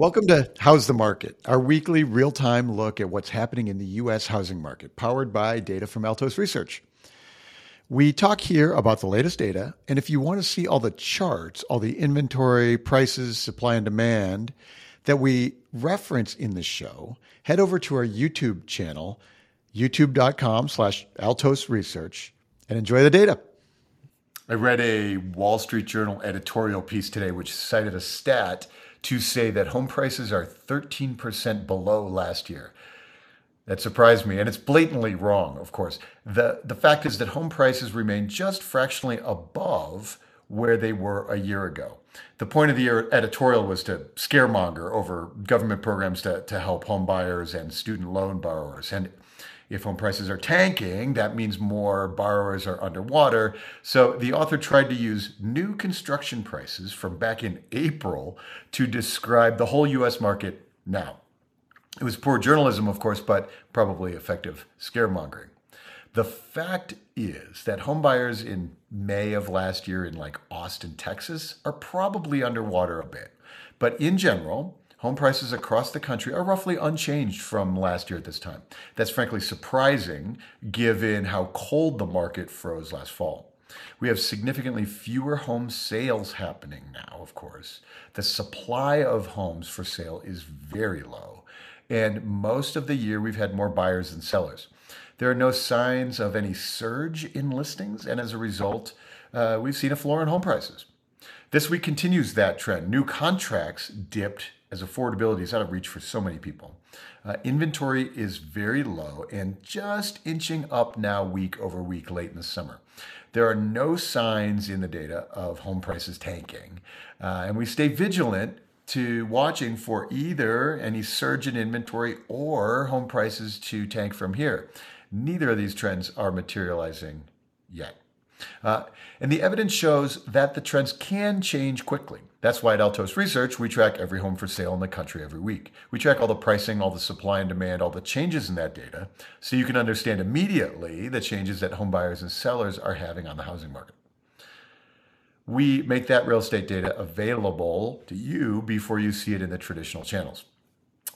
Welcome to How's the Market, our weekly real time look at what's happening in the U.S. housing market, powered by data from Altos Research. We talk here about the latest data, and if you want to see all the charts, all the inventory, prices, supply, and demand that we reference in the show, head over to our YouTube channel, youtube.com slash Altos Research, and enjoy the data. I read a Wall Street Journal editorial piece today which cited a stat to say that home prices are 13% below last year. That surprised me, and it's blatantly wrong, of course. The, the fact is that home prices remain just fractionally above where they were a year ago. The point of the editorial was to scaremonger over government programs to, to help home buyers and student loan borrowers. And if home prices are tanking, that means more borrowers are underwater. So the author tried to use new construction prices from back in April to describe the whole US market now. It was poor journalism, of course, but probably effective scaremongering. The fact is that homebuyers in May of last year in like Austin, Texas are probably underwater a bit. But in general, home prices across the country are roughly unchanged from last year at this time. That's frankly surprising given how cold the market froze last fall. We have significantly fewer home sales happening now, of course. The supply of homes for sale is very low. And most of the year, we've had more buyers than sellers. There are no signs of any surge in listings, and as a result, uh, we've seen a floor in home prices. This week continues that trend. New contracts dipped as affordability is out of reach for so many people. Uh, inventory is very low and just inching up now week over week late in the summer. There are no signs in the data of home prices tanking, uh, and we stay vigilant to watching for either any surge in inventory or home prices to tank from here. Neither of these trends are materializing yet. Uh, and the evidence shows that the trends can change quickly. That's why at Altos Research, we track every home for sale in the country every week. We track all the pricing, all the supply and demand, all the changes in that data, so you can understand immediately the changes that home buyers and sellers are having on the housing market. We make that real estate data available to you before you see it in the traditional channels.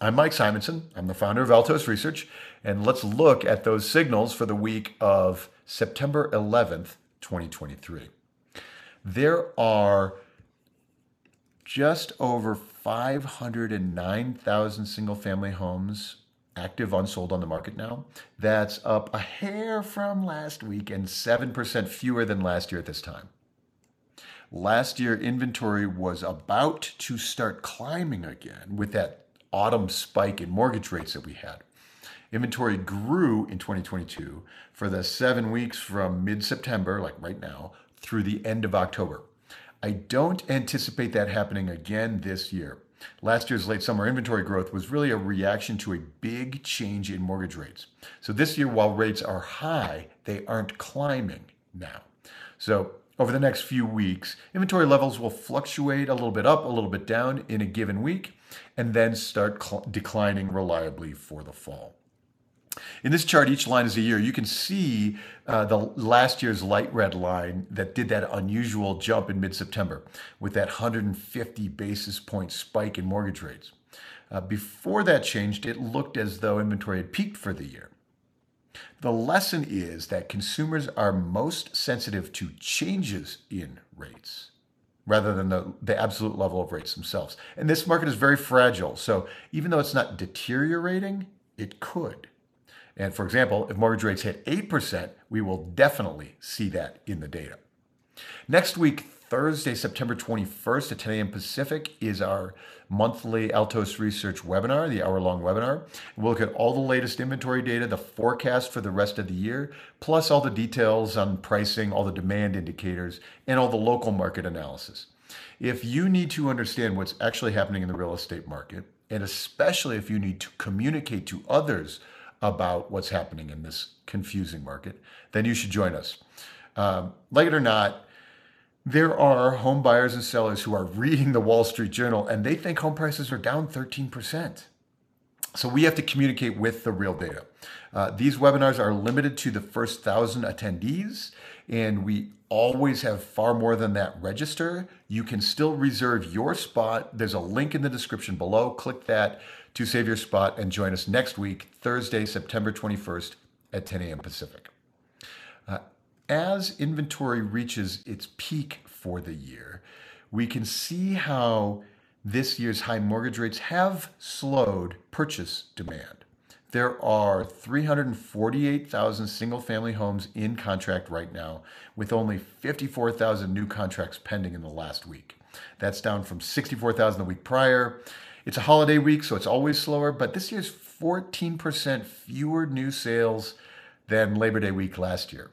I'm Mike Simonsen. I'm the founder of Altos Research, and let's look at those signals for the week of September 11th, 2023. There are just over 509,000 single family homes active unsold on the market now. That's up a hair from last week and 7% fewer than last year at this time. Last year, inventory was about to start climbing again with that autumn spike in mortgage rates that we had. Inventory grew in 2022 for the seven weeks from mid September, like right now, through the end of October. I don't anticipate that happening again this year. Last year's late summer inventory growth was really a reaction to a big change in mortgage rates. So this year, while rates are high, they aren't climbing now. So over the next few weeks, inventory levels will fluctuate a little bit up, a little bit down in a given week, and then start cl- declining reliably for the fall. In this chart, each line is a year. You can see uh, the last year's light red line that did that unusual jump in mid September with that 150 basis point spike in mortgage rates. Uh, before that changed, it looked as though inventory had peaked for the year. The lesson is that consumers are most sensitive to changes in rates rather than the, the absolute level of rates themselves. And this market is very fragile. So even though it's not deteriorating, it could. And for example, if mortgage rates hit 8%, we will definitely see that in the data. Next week, Thursday, September 21st at 10 a.m. Pacific, is our monthly Altos Research webinar, the hour long webinar. We'll look at all the latest inventory data, the forecast for the rest of the year, plus all the details on pricing, all the demand indicators, and all the local market analysis. If you need to understand what's actually happening in the real estate market, and especially if you need to communicate to others about what's happening in this confusing market, then you should join us. Um, like it or not, there are home buyers and sellers who are reading the Wall Street Journal and they think home prices are down 13%. So we have to communicate with the real data. Uh, these webinars are limited to the first thousand attendees, and we always have far more than that register. You can still reserve your spot. There's a link in the description below. Click that to save your spot and join us next week, Thursday, September 21st at 10 a.m. Pacific. Uh, as inventory reaches its peak for the year, we can see how this year's high mortgage rates have slowed purchase demand. There are 348,000 single family homes in contract right now, with only 54,000 new contracts pending in the last week. That's down from 64,000 the week prior. It's a holiday week, so it's always slower, but this year's 14% fewer new sales than Labor Day week last year.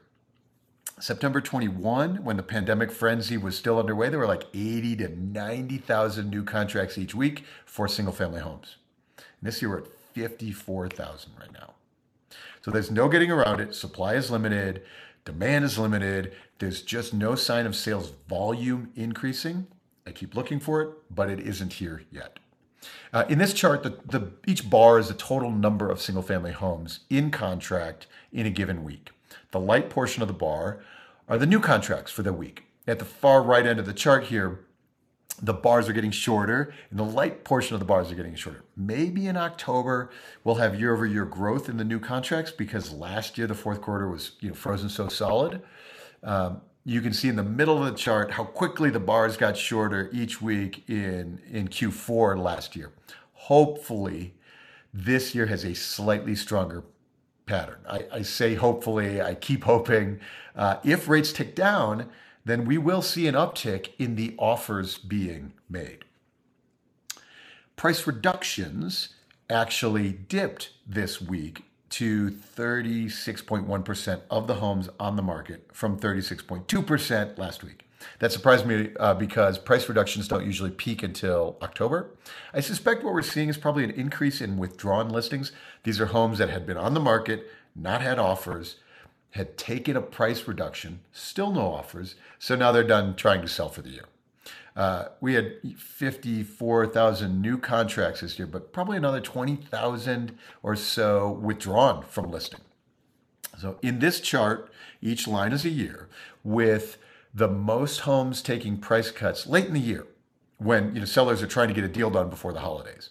September 21, when the pandemic frenzy was still underway, there were like 80 to 90,000 new contracts each week for single family homes. And this year we're at 54,000 right now. So there's no getting around it. Supply is limited, demand is limited. There's just no sign of sales volume increasing. I keep looking for it, but it isn't here yet. Uh, in this chart, the, the, each bar is the total number of single family homes in contract in a given week. The light portion of the bar are the new contracts for the week. At the far right end of the chart here, the bars are getting shorter and the light portion of the bars are getting shorter. Maybe in October we'll have year over year growth in the new contracts because last year the fourth quarter was you know frozen so solid. Um, you can see in the middle of the chart how quickly the bars got shorter each week in in Q4 last year. Hopefully, this year has a slightly stronger pattern. I, I say hopefully. I keep hoping. Uh, if rates tick down then we will see an uptick in the offers being made. Price reductions actually dipped this week to 36.1% of the homes on the market from 36.2% last week. That surprised me uh, because price reductions don't usually peak until October. I suspect what we're seeing is probably an increase in withdrawn listings. These are homes that had been on the market, not had offers, had taken a price reduction, still no offers, so now they're done trying to sell for the year. Uh, we had 54,000 new contracts this year, but probably another 20,000 or so withdrawn from listing. So in this chart, each line is a year with the most homes taking price cuts late in the year when you know sellers are trying to get a deal done before the holidays.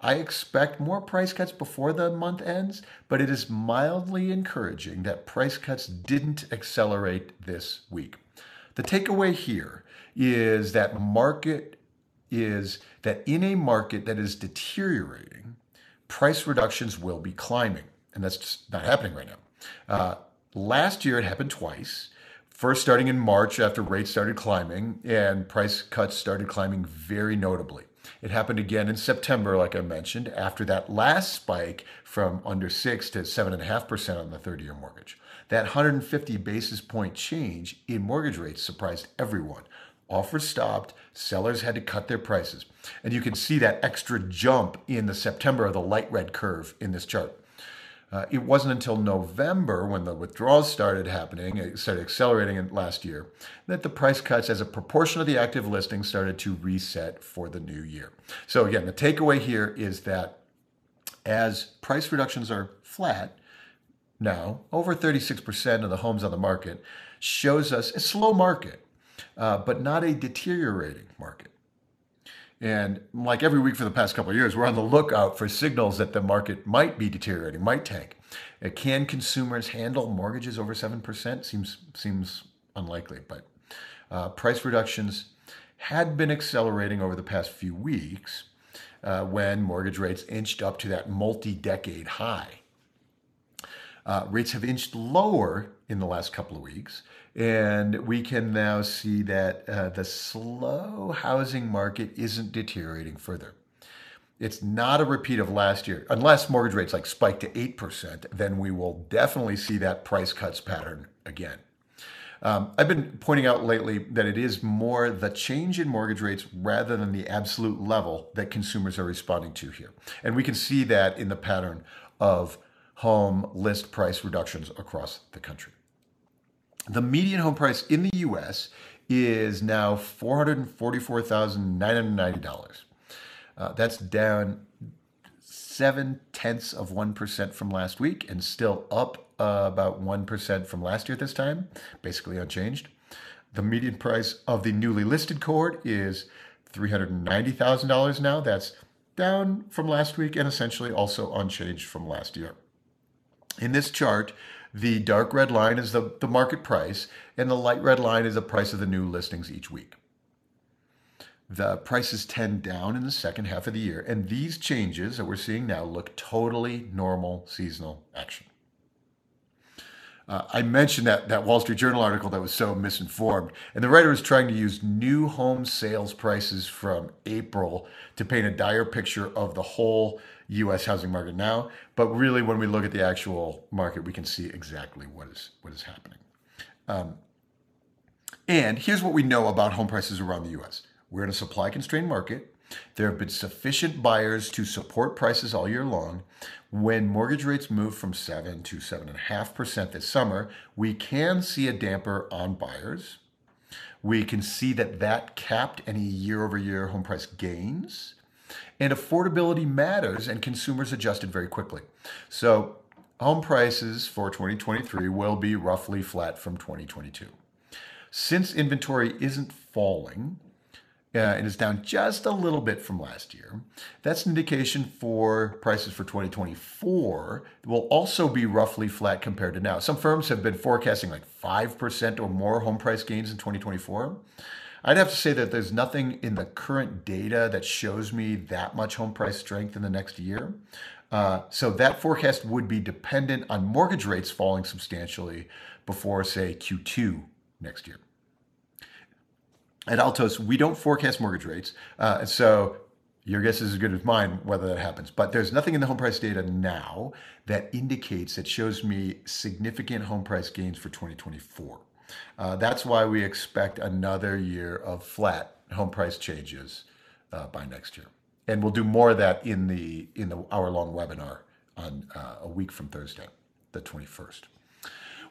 I expect more price cuts before the month ends, but it is mildly encouraging that price cuts didn't accelerate this week. The takeaway here is that market is that in a market that is deteriorating, price reductions will be climbing, and that's not happening right now. Uh, last year, it happened twice. First, starting in March after rates started climbing, and price cuts started climbing very notably. It happened again in September, like I mentioned, after that last spike from under six to seven and a half percent on the 30 year mortgage. That 150 basis point change in mortgage rates surprised everyone. Offers stopped, sellers had to cut their prices. And you can see that extra jump in the September of the light red curve in this chart. Uh, it wasn't until November, when the withdrawals started happening, it started accelerating last year, that the price cuts as a proportion of the active listings started to reset for the new year. So, again, the takeaway here is that as price reductions are flat, now over 36% of the homes on the market shows us a slow market, uh, but not a deteriorating market. And like every week for the past couple of years, we're on the lookout for signals that the market might be deteriorating, might tank. Uh, can consumers handle mortgages over 7%? Seems, seems unlikely, but uh, price reductions had been accelerating over the past few weeks uh, when mortgage rates inched up to that multi decade high. Uh, rates have inched lower in the last couple of weeks, and we can now see that uh, the slow housing market isn't deteriorating further. It's not a repeat of last year. Unless mortgage rates like spike to 8%, then we will definitely see that price cuts pattern again. Um, I've been pointing out lately that it is more the change in mortgage rates rather than the absolute level that consumers are responding to here. And we can see that in the pattern of home list price reductions across the country. The median home price in the US is now $444,990. Uh, that's down seven tenths of 1% from last week and still up uh, about 1% from last year this time, basically unchanged. The median price of the newly listed cohort is $390,000 now. That's down from last week and essentially also unchanged from last year. In this chart, the dark red line is the, the market price, and the light red line is the price of the new listings each week. The prices tend down in the second half of the year, and these changes that we're seeing now look totally normal seasonal action. Uh, I mentioned that, that Wall Street Journal article that was so misinformed, and the writer was trying to use new home sales prices from April to paint a dire picture of the whole U.S. housing market now. But really, when we look at the actual market, we can see exactly what is what is happening. Um, and here's what we know about home prices around the U.S. We're in a supply constrained market. There have been sufficient buyers to support prices all year long. When mortgage rates move from 7 to 7.5% this summer, we can see a damper on buyers. We can see that that capped any year over year home price gains. And affordability matters, and consumers adjusted very quickly. So, home prices for 2023 will be roughly flat from 2022. Since inventory isn't falling, uh, and is down just a little bit from last year. That's an indication for prices for 2024 will also be roughly flat compared to now. Some firms have been forecasting like 5% or more home price gains in 2024. I'd have to say that there's nothing in the current data that shows me that much home price strength in the next year. Uh, so that forecast would be dependent on mortgage rates falling substantially before, say, Q2 next year at Altos, we don't forecast mortgage rates. Uh, so your guess is as good as mine whether that happens. But there's nothing in the home price data now that indicates that shows me significant home price gains for 2024. Uh, that's why we expect another year of flat home price changes uh, by next year, and we'll do more of that in the in the hour long webinar on uh, a week from Thursday, the 21st.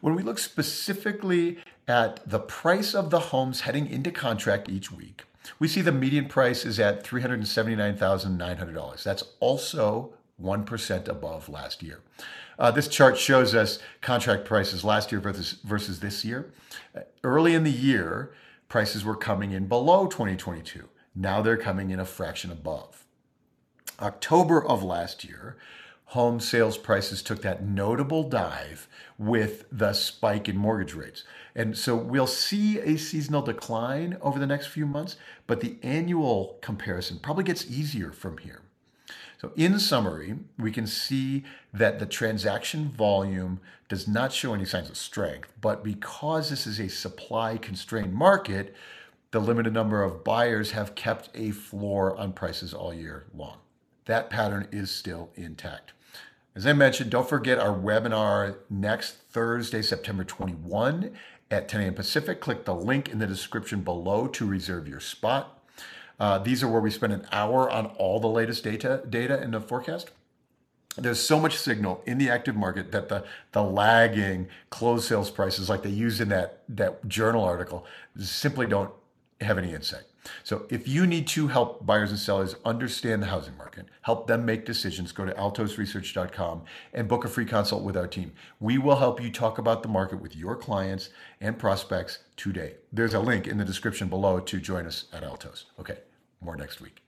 When we look specifically at the price of the homes heading into contract each week, we see the median price is at $379,900. That's also 1% above last year. Uh, this chart shows us contract prices last year versus, versus this year. Early in the year, prices were coming in below 2022. Now they're coming in a fraction above. October of last year, home sales prices took that notable dive with the spike in mortgage rates. And so we'll see a seasonal decline over the next few months, but the annual comparison probably gets easier from here. So, in summary, we can see that the transaction volume does not show any signs of strength, but because this is a supply constrained market, the limited number of buyers have kept a floor on prices all year long. That pattern is still intact. As I mentioned, don't forget our webinar next Thursday, September 21 at 10 a.m. Pacific. Click the link in the description below to reserve your spot. Uh, these are where we spend an hour on all the latest data data in the forecast. There's so much signal in the active market that the the lagging closed sales prices, like they use in that that journal article, simply don't have any insight. So if you need to help buyers and sellers understand the housing market, help them make decisions, go to altosresearch.com and book a free consult with our team. We will help you talk about the market with your clients and prospects today. There's a link in the description below to join us at Altos. Okay, more next week.